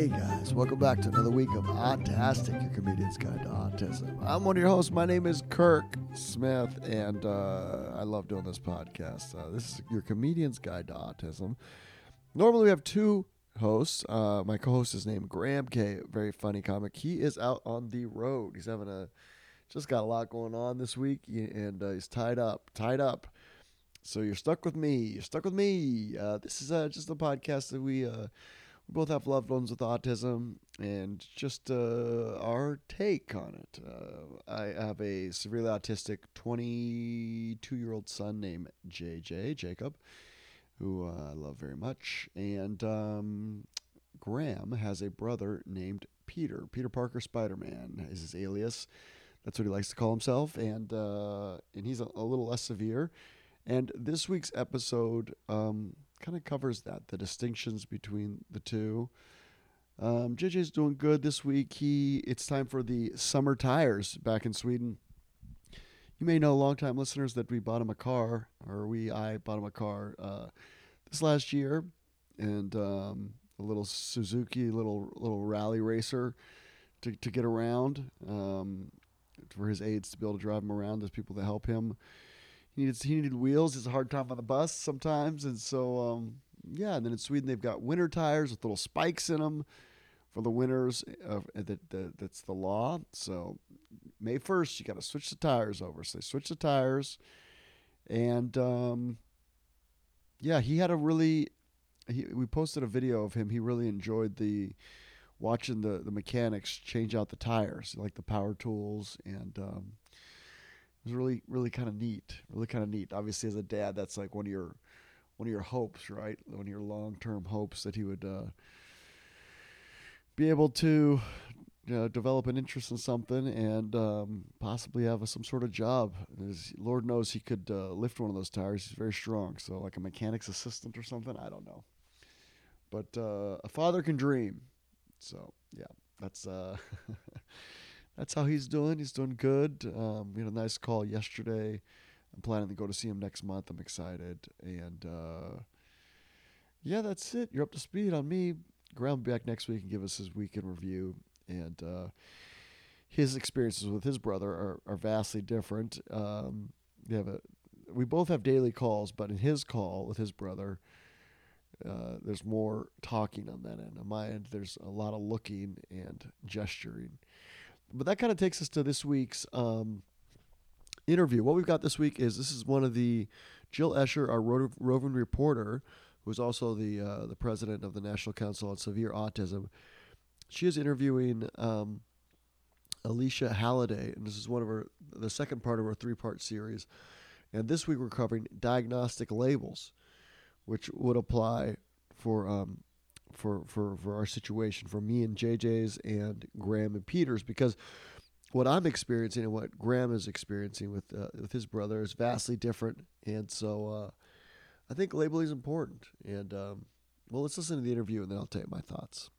Hey guys, welcome back to another week of Autastic, your comedian's guide to autism. I'm one of your hosts. My name is Kirk Smith, and uh, I love doing this podcast. Uh, this is your comedian's guide to autism. Normally, we have two hosts. Uh, my co-host is named Graham Kay Very funny comic. He is out on the road. He's having a just got a lot going on this week, and uh, he's tied up. Tied up. So you're stuck with me. You're stuck with me. Uh, this is uh, just a podcast that we we both have loved ones with autism, and just uh, our take on it. Uh, I have a severely autistic 22 year old son named JJ Jacob, who uh, I love very much, and um, Graham has a brother named Peter. Peter Parker Spider Man is his alias. That's what he likes to call himself, and uh, and he's a, a little less severe. And this week's episode um, kind of covers that the distinctions between the two. Um, JJ's doing good this week. He it's time for the summer tires back in Sweden. You may know longtime listeners that we bought him a car, or we I bought him a car uh, this last year, and um, a little Suzuki little little rally racer to to get around um, for his aides to be able to drive him around. There's people that help him he needed he needed wheels. It's a hard time on the bus sometimes, and so um, yeah. And then in Sweden they've got winter tires with little spikes in them for the winters. Uh, that, that that's the law. So May first you got to switch the tires over. So they switch the tires, and um, yeah, he had a really. He, we posted a video of him. He really enjoyed the watching the the mechanics change out the tires, like the power tools and. Um, was really really kind of neat really kind of neat. Obviously as a dad that's like one of your one of your hopes right? One of your long-term hopes that he would uh, be able to you know, develop an interest in something and um, possibly have a, some sort of job. As lord knows he could uh, lift one of those tires. He's very strong. So like a mechanic's assistant or something? I don't know. But uh, a father can dream. So yeah that's uh that's how he's doing. He's doing good. Um, we had a nice call yesterday. I'm planning to go to see him next month. I'm excited. And uh, yeah, that's it. You're up to speed on me. Be back next week and give us his weekend review. And uh, his experiences with his brother are, are vastly different. Um, we have a we both have daily calls, but in his call with his brother, uh, there's more talking on that end. On my end, there's a lot of looking and gesturing but that kind of takes us to this week's um, interview. What we've got this week is this is one of the Jill Escher, our ro- roving reporter, who's also the uh, the president of the National Council on Severe Autism. She is interviewing um, Alycia Halladay, and this is one of her the second part of our three part series. And this week we're covering diagnostic labels, which would apply for um, for for for our situation for me and JJ's and Graham and Peter's because what I'm experiencing and what Graham is experiencing with uh, with his brother is vastly different, and so uh, I think labeling is important. And um, well, let's listen to the interview, and then I'll tell you my thoughts.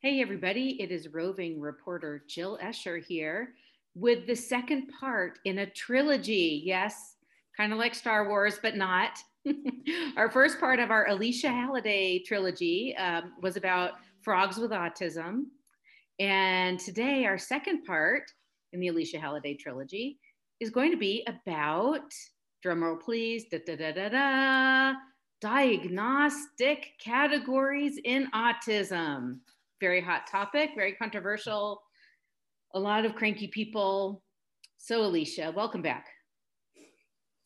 Hey, everybody! It is roving reporter Jill Escher here with the second part in a trilogy. Yes, kind of like Star Wars, but not. our first part of our Alycia Halladay trilogy um, was about frogs with autism. And today, our second part in the Alycia Halladay trilogy is going to be about, drumroll please, da da da da da, diagnostic categories in autism. Very hot topic, very controversial, a lot of cranky people. So, Alycia, welcome back.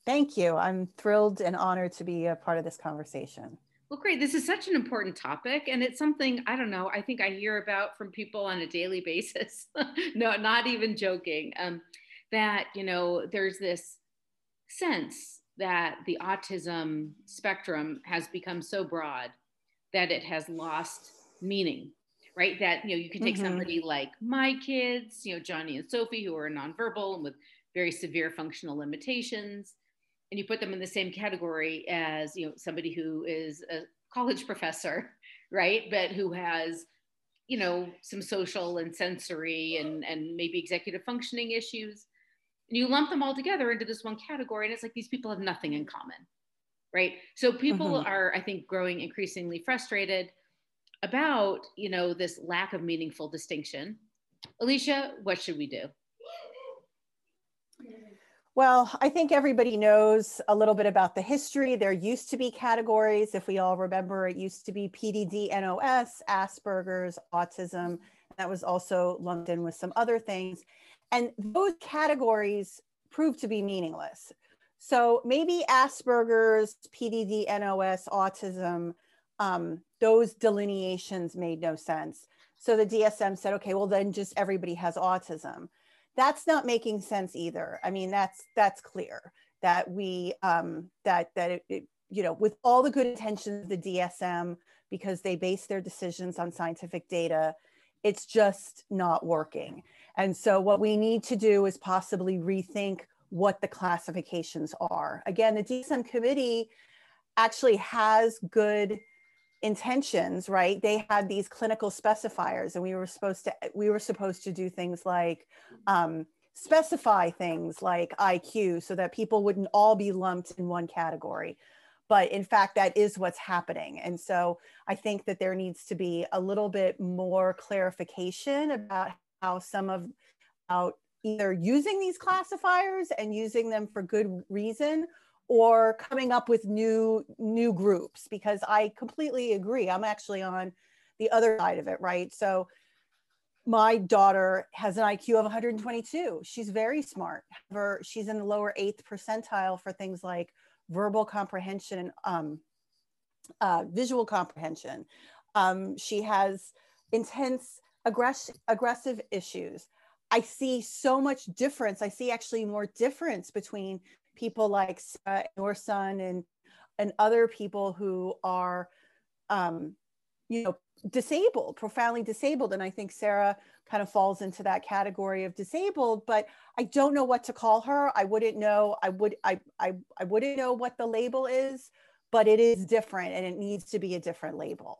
Thank you. I'm thrilled and honored to be a part of this conversation. Well, great. This is such an important topic. And it's something, I don't know, I think I hear about from people on a daily basis. no, not even joking. Um, that, you know, there's this sense that the autism spectrum has become so broad that it has lost meaning right that you know you can take mm-hmm. somebody like my kids you know johnny and sophie who are nonverbal and with very severe functional limitations and you put them in the same category as you know somebody who is a college professor right but who has you know some social and sensory and and maybe executive functioning issues and you lump them all together into this one category and it's like these people have nothing in common right? So people mm-hmm. are, I think, growing increasingly frustrated about, you know, this lack of meaningful distinction. Alycia, what should we do? Well, I think everybody knows a little bit about the history. There used to be categories. If we all remember, it used to be PDD, NOS, Asperger's, autism. That was also lumped in with some other things. And those categories proved to be meaningless. So maybe Asperger's, PDD, NOS, autism, um, those delineations made no sense. So the DSM said, okay, well, then just everybody has autism that's not making sense either. I mean, that's that's clear that we um, that that it, it, you know with all the good intentions of the DSM because they base their decisions on scientific data, it's just not working. And so what we need to do is possibly rethink what the classifications are. Again, the DSM committee actually has good intentions right? They had these clinical specifiers and we were supposed to we were supposed to do things like um, specify things like iq so that people wouldn't all be lumped in one category. But in fact that is what's happening. And so i think that there needs to be a little bit more clarification about how some of out either using these classifiers and using them for good reason or coming up with new new groups because i completely agree. I'm actually on the other side of it right? So my daughter has an iq of 122 she's very smart. However, she's in the lower eighth percentile for things like verbal comprehension um, uh, visual comprehension. Um, she has intense aggress- aggressive issues. I see so much difference. I see actually more difference between people like your son and and other people who are um, you know disabled profoundly disabled. And i think sarah kind of falls into that category of disabled but i don't know what to call her. I wouldn't know. I would i i, I wouldn't know what the label is but it is different and it needs to be a different label.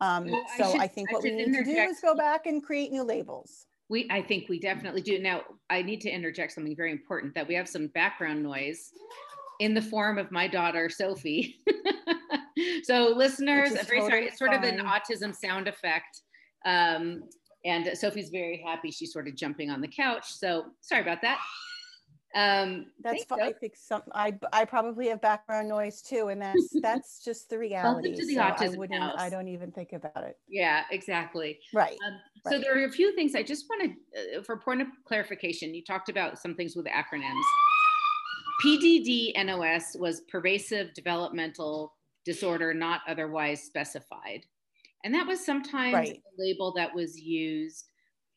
Um, well, so I, should, I think what I we need to do is go back and create new labels we, I think we definitely do. Now, I need to interject something very important that we have some background noise in the form of my daughter, Sophie. so, listeners, I'm very totally sorry. It's sort fine. of an autism sound effect. Um, and Sophie's very happy. She's sort of jumping on the couch. So, sorry about that. Um, that's fine. I think some I I probably have background noise too, and that's that's just the reality. to the so autism I wouldn't. house. I don't even think about it. Yeah, exactly. Right. Um, right. So there are a few things I just wanted uh, for point of clarification. You talked about some things with acronyms. PDD NOS was pervasive developmental disorder not otherwise specified. And that was sometimes right. a label that was used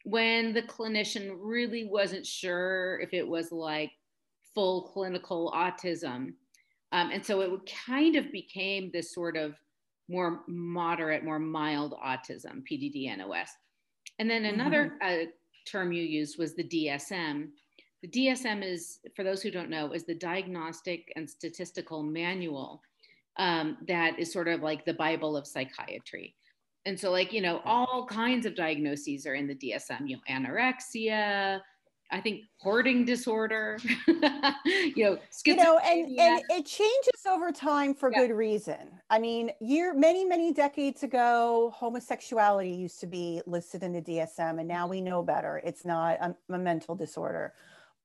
when the clinician really wasn't sure if it was like full clinical autism. Um, and so it kind of became this sort of more moderate, more mild autism, PDD NOS. And then another mm-hmm. uh, term you used was the DSM. The DSM is, for those who don't know, is the Diagnostic and Statistical Manual um, that is sort of like the Bible of psychiatry and so like you know hmm. all kinds of diagnoses are in the dsm you know anorexia i think hoarding disorder you know you know and, and it changes over time for yeah. good reason. I mean year many many decades ago homosexuality used to be listed in the dsm and now we know better. It's not a, a mental disorder.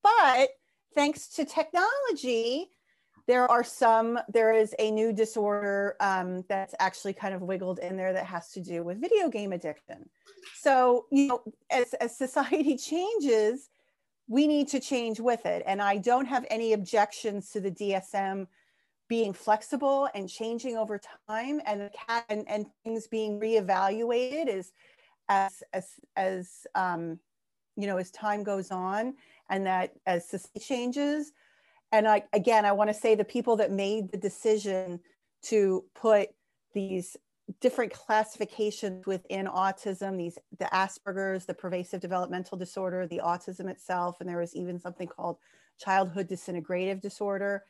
But thanks to technology there are some, there is a new disorder um, that's actually kind of wiggled in there that has to do with video game addiction. So, you know, as, as society changes, we need to change with it. And I don't have any objections to the DSM being flexible and changing over time and, and, and things being reevaluated as, as, as, as um, you know, as time goes on and that as society changes, and I, again, I want to say the people that made the decision to put these different classifications within autism, these the Asperger's, the pervasive developmental disorder, the autism itself, and there was even something called childhood disintegrative disorder.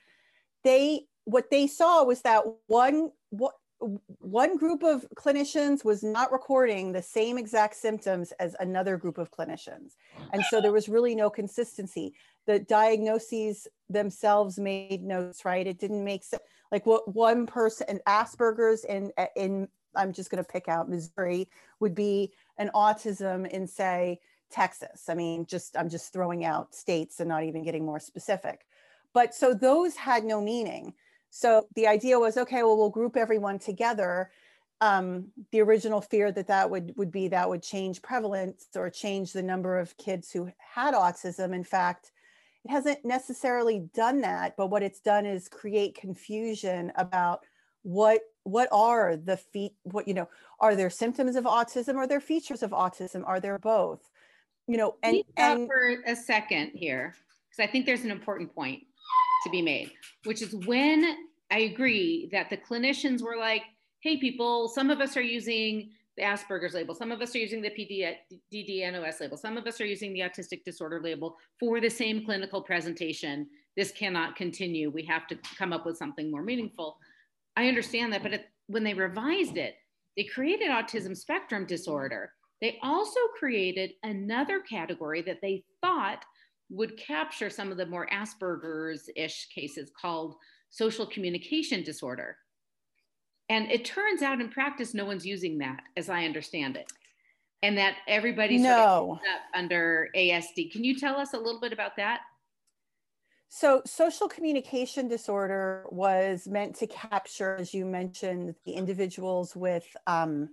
They what they saw was that one what one group of clinicians was not recording the same exact symptoms as another group of clinicians. And so there was really no consistency. The diagnoses themselves made notes, right? It didn't make sense. Like what one person, and Asperger's in, in, I'm just going to pick out Missouri, would be an autism in, say, Texas. I mean, just, I'm just throwing out states and not even getting more specific. But so those had no meaning. So the idea was, okay, well, we'll group everyone together. Um, the original fear that that would, would be that would change prevalence or change the number of kids who had autism. In fact, it hasn't necessarily done that, but what it's done is create confusion about what what are the feet what you know are there symptoms of autism are there features of autism are there both you know and, and for a second here because i think there's an important point to be made, which is when I agree that the clinicians were like, hey, people, some of us are using the Asperger's label, some of us are using the PD, DDNOS label, some of us are using the autistic disorder label for the same clinical presentation. This cannot continue. We have to come up with something more meaningful. I understand that, but it, when they revised it, they created autism spectrum disorder. They also created another category that they thought would capture some of the more Asperger's ish cases called social communication disorder. And it turns out in practice, no one's using that, as I understand it. And that everybody's no. up under ASD. Can you tell us a little bit about that? So, social communication disorder was meant to capture, as you mentioned, the individuals with um,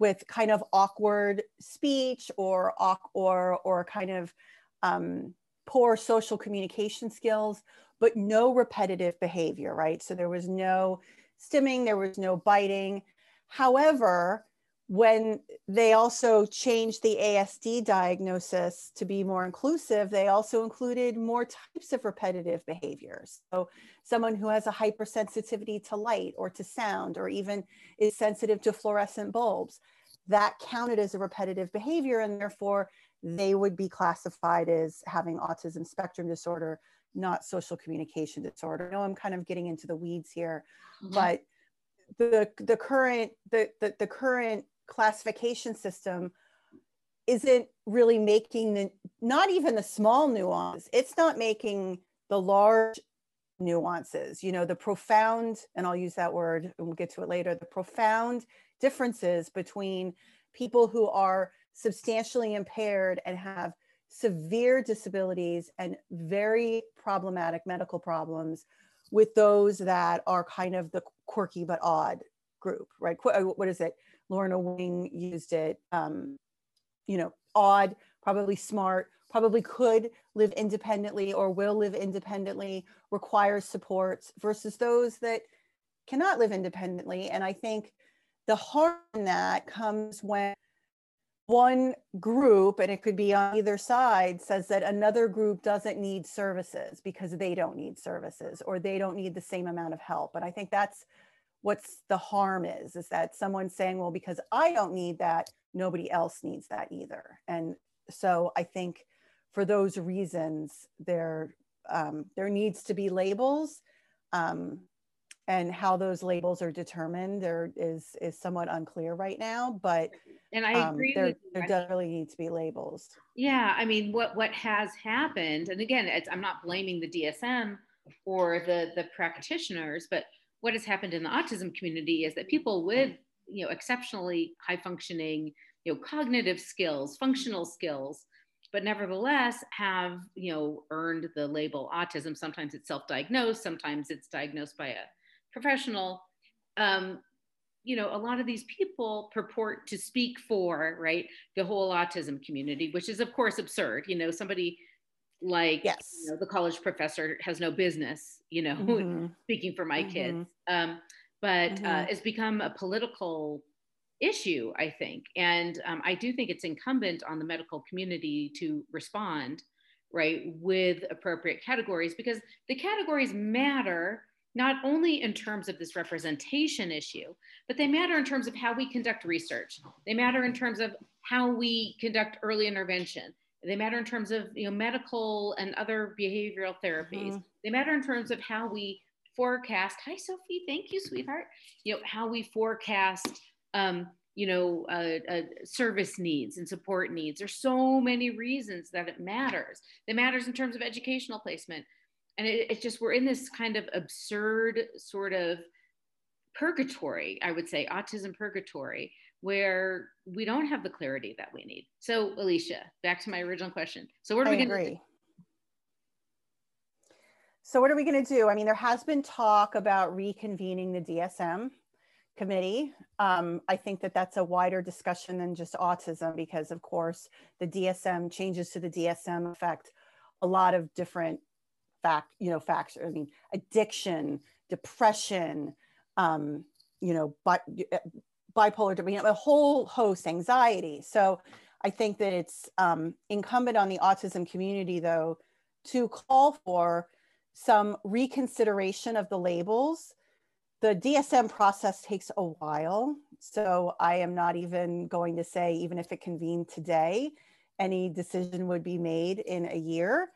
with kind of awkward speech or or or kind of um, poor social communication skills, but no repetitive behavior, right? So there was no stimming, there was no biting. However, when they also changed the ASD diagnosis to be more inclusive, they also included more types of repetitive behaviors. So, someone who has a hypersensitivity to light or to sound, or even is sensitive to fluorescent bulbs, that counted as a repetitive behavior, and therefore they would be classified as having autism spectrum disorder, not social communication disorder. I know I'm kind of getting into the weeds here, mm-hmm. but the the current the, the the current classification system isn't really making the not even the small nuance. It's not making the large nuances you know the profound and i'll use that word and we'll get to it later the profound differences between people who are substantially impaired and have severe disabilities and very problematic medical problems with those that are kind of the quirky but odd group, right? Uh, what is it? Lorna Wing used it, um, you know, odd, probably smart, probably could live independently or will live independently, requires supports versus those that cannot live independently. And I think the harm in that comes when one group, and it could be on either side, says that another group doesn't need services because they don't need services or they don't need the same amount of help. And I think that's what's the harm is, is that someone's saying, well, because I don't need that, nobody else needs that either. And so I think for those reasons, there, um, there needs to be labels. Um, and how those labels are determined there is is somewhat unclear right now but and I um, agree. there, there does really need to be labels. Yeah, I mean, what what has happened, and again, I'm not blaming the DSM or the the practitioners, but what has happened in the autism community is that people with you know exceptionally high functioning, you know, cognitive skills, functional skills, but nevertheless have you know earned the label autism. Sometimes it's self-diagnosed, sometimes it's diagnosed by a professional. Um, you know, a lot of these people purport to speak for, right, the whole autism community, which is, of course, absurd. You know, somebody like yes. you know, the college professor has no business, you know, mm-hmm. speaking for my mm-hmm. kids. Um, but uh, mm-hmm. uh, it's become a political issue, I think. And um, I do think it's incumbent on the medical community to respond, right, with appropriate categories because the categories matter not only in terms of this representation issue, but they matter in terms of how we conduct research. They matter in terms of how we conduct early intervention. They matter in terms of you know medical and other behavioral therapies. Mm-hmm. They matter in terms of how we forecast. Hi, Sophie. Thank you, sweetheart. You know how we forecast. Um, you know, uh, uh, service needs and support needs. There's so many reasons that it matters. It matters in terms of educational placement, and it, it's just we're in this kind of absurd sort of purgatory. I would say autism purgatory, where we don't have the clarity that we need. So, Alycia, back to my original question. So, what are I we going to do? So, what are we going to do? I mean, there has been talk about reconvening the DSM committee. Um, I think that that's a wider discussion than just autism because, of course, the DSM changes to the DSM affect a lot of different fact, you know, facts. I mean, addiction, depression, um, you know, bipolar, you know, a whole host, anxiety. So I think that it's um, incumbent on the autism community, though, to call for some reconsideration of the labels. The DSM process takes a while. So I am not even going to say, even if it convened today, any decision would be made in a year.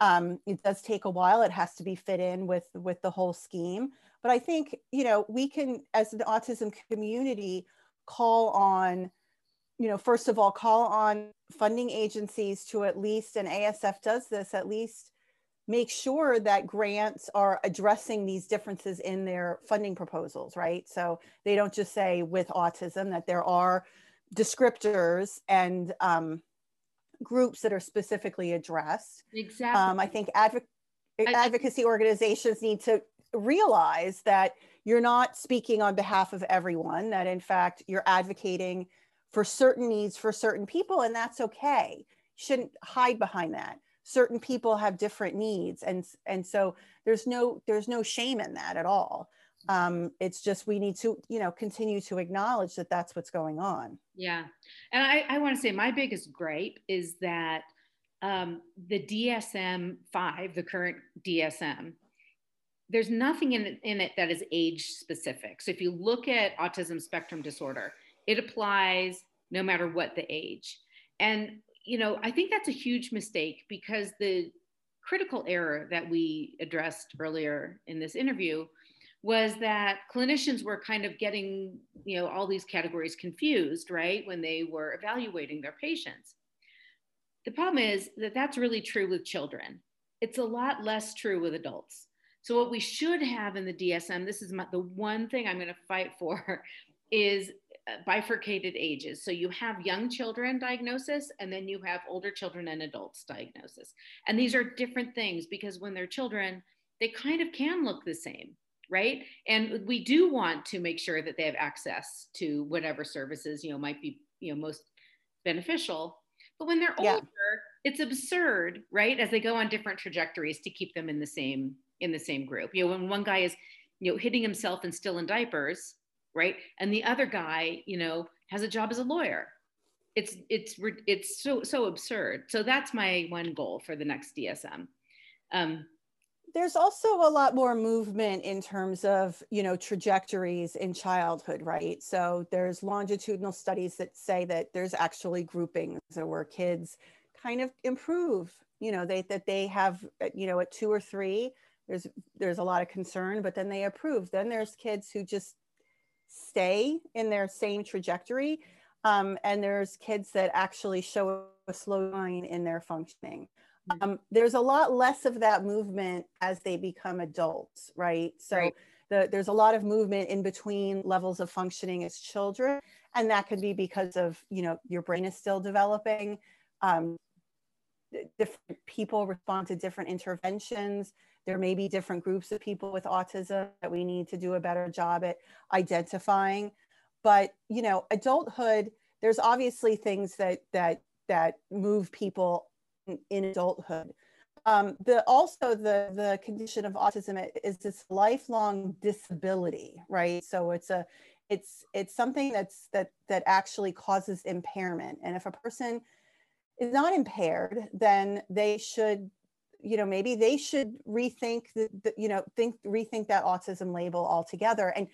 Um, it does take a while. It has to be fit in with, with the whole scheme. But I think, you know, we can, as an autism community, call on, you know, first of all, call on funding agencies to at least, and ASF does this, at least make sure that grants are addressing these differences in their funding proposals, right? So they don't just say with autism that there are descriptors and um, groups that are specifically addressed. Exactly. Um, I think advoc- advocacy organizations need to realize that you're not speaking on behalf of everyone, that in fact you're advocating for certain needs for certain people, and that's okay. You shouldn't hide behind that. Certain people have different needs, and and so there's no there's no shame in that at all. Um, it's just we need to you know continue to acknowledge that that's what's going on. Yeah, and I, I want to say my biggest gripe is that um, the DSM five, the current DSM, there's nothing in it, in it that is age specific. So if you look at autism spectrum disorder, it applies no matter what the age. And you know, I think that's a huge mistake because the critical error that we addressed earlier in this interview was that clinicians were kind of getting, you know, all these categories confused, right, when they were evaluating their patients. The problem is that that's really true with children. It's a lot less true with adults. So what we should have in the DSM, this is my, the one thing I'm going to fight for, is uh, bifurcated ages. So you have young children diagnosis, and then you have older children and adults diagnosis. And these are different things because when they're children, they kind of can look the same, right? And we do want to make sure that they have access to whatever services you know might be you know most beneficial. But when they're older, it's absurd, right? As they go on different trajectories to keep them in the same in the same group. You know, when one guy is, you know, hitting himself and still in diapers, right? And the other guy, you know, has a job as a lawyer. It's it's it's so so absurd. So that's my one goal for the next DSM. Um, there's also a lot more movement in terms of you know trajectories in childhood right so there's longitudinal studies that say that there's actually groupings where kids kind of improve you know they that they have you know at two or three there's there's a lot of concern but then they approve then there's kids who just stay in their same trajectory um, and there's kids that actually show a slow line in their functioning. Um, there's a lot less of that movement as they become adults right so right. The, there's a lot of movement in between levels of functioning as children and that could be because of you know your brain is still developing um, different people respond to different interventions there may be different groups of people with autism that we need to do a better job at identifying. But you know, adulthood, there's obviously things that that that move people in, adulthood. Um, the also the the condition of autism is this lifelong disability, right? So it's a it's it's something that's that that actually causes impairment, and if a person is not impaired, then they should you know maybe they should rethink the, the, you know think rethink that autism label altogether and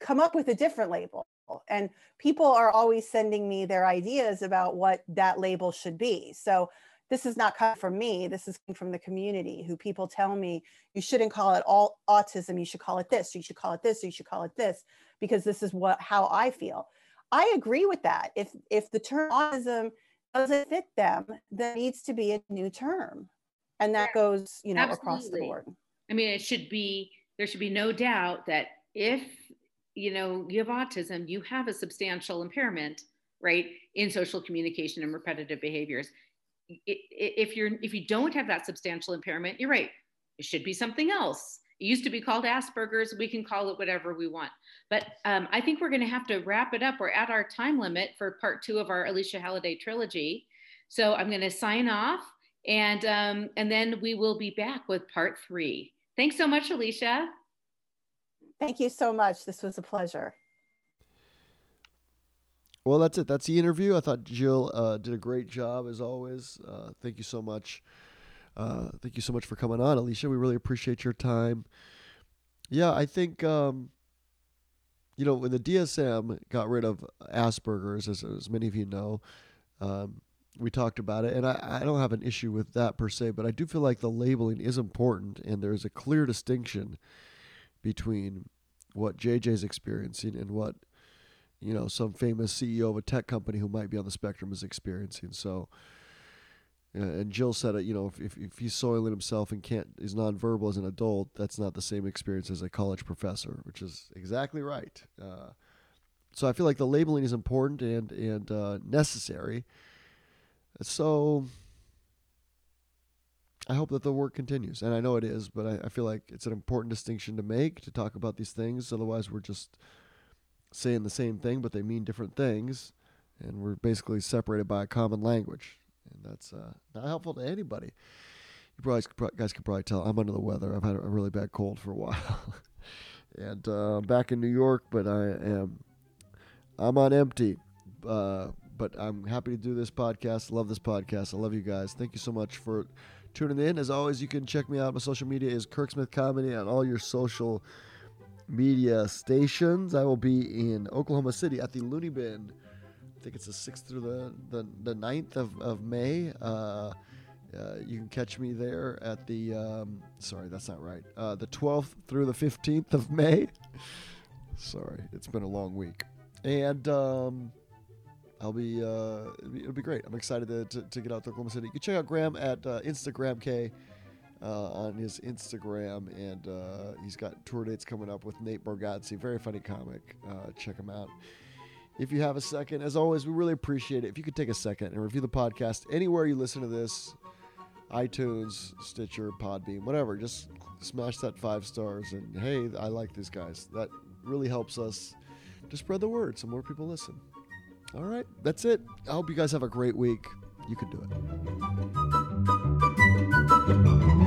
come up with a different label and people are always sending me their ideas about what that label should be so this is not coming from me. This is coming from the community who people tell me you shouldn't call it all autism. You should call it this. You should call it this. You should call it this because this is what how I feel. I agree with that. If if the term autism doesn't fit them, there needs to be a new term, and that goes you know absolutely. across the board. I mean, it should be there should be no doubt that if you know you have autism, you have a substantial impairment, right, in social communication and repetitive behaviors. If you're if you don't have that substantial impairment, you're right. It should be something else. It used to be called Asperger's. We can call it whatever we want. But um, I think we're going to have to wrap it up. We're at our time limit for part two of our Alycia Halladay trilogy. So I'm going to sign off, and um, and then we will be back with part three. Thanks so much, Alycia. Thank you so much. This was a pleasure. Well, that's it. That's the interview. I thought Jill uh, did a great job as always. Uh, thank you so much. Uh, thank you so much for coming on, Alycia. We really appreciate your time. Yeah, I think um, you know when the DSM got rid of Asperger's, as, as many of you know, um, we talked about it, and I, I don't have an issue with that per se, but I do feel like the labeling is important, and there's a clear distinction between what JJ is experiencing and what you know some famous CEO of a tech company who might be on the spectrum is experiencing. So and Jill said it. You know, if, if, if he's soiling himself and can't is nonverbal as an adult, that's not the same experience as a college professor, which is exactly right. Uh, so I feel like the labeling is important and and uh, necessary. So I hope that the work continues, and I know it is, but I, I feel like it's an important distinction to make to talk about these things. Otherwise, we're just saying the same thing, but they mean different things, and we're basically separated by a common language and that's uh, not helpful to anybody. You probably guys can probably tell I'm under the weather. I've had a really bad cold for a while, and uh, I'm back in New York, but I am I'm on empty. Uh, but I'm happy to do this podcast. Love this podcast. I love you guys. Thank you so much for tuning in. As always, you can check me out. My social media is Kirk Smith Comedy on all your social media stations. I will be in Oklahoma City at the Loony Bin I think it's the 6th through the, the, the 9th of, of May. Uh, uh, you can catch me there at the, um, sorry, that's not right. Uh, the 12th through the 15th of May. sorry, it's been a long week. And um, I'll be, uh, it'll be, it'll be, great. I'm excited to, to, to, get out to Oklahoma City. You can check out Graham at uh, Instagram K. Uh, on his Instagram, and uh, he's got tour dates coming up with Nate Bargatze. Very funny comic. Uh, check him out if you have a second. As always, we really appreciate it. If you could take a second and review the podcast anywhere you listen to this iTunes, Stitcher, Podbean, whatever, just smash that five stars. And hey, I like these guys. That really helps us to spread the word so more people listen. All right, that's it. I hope you guys have a great week. You can do it.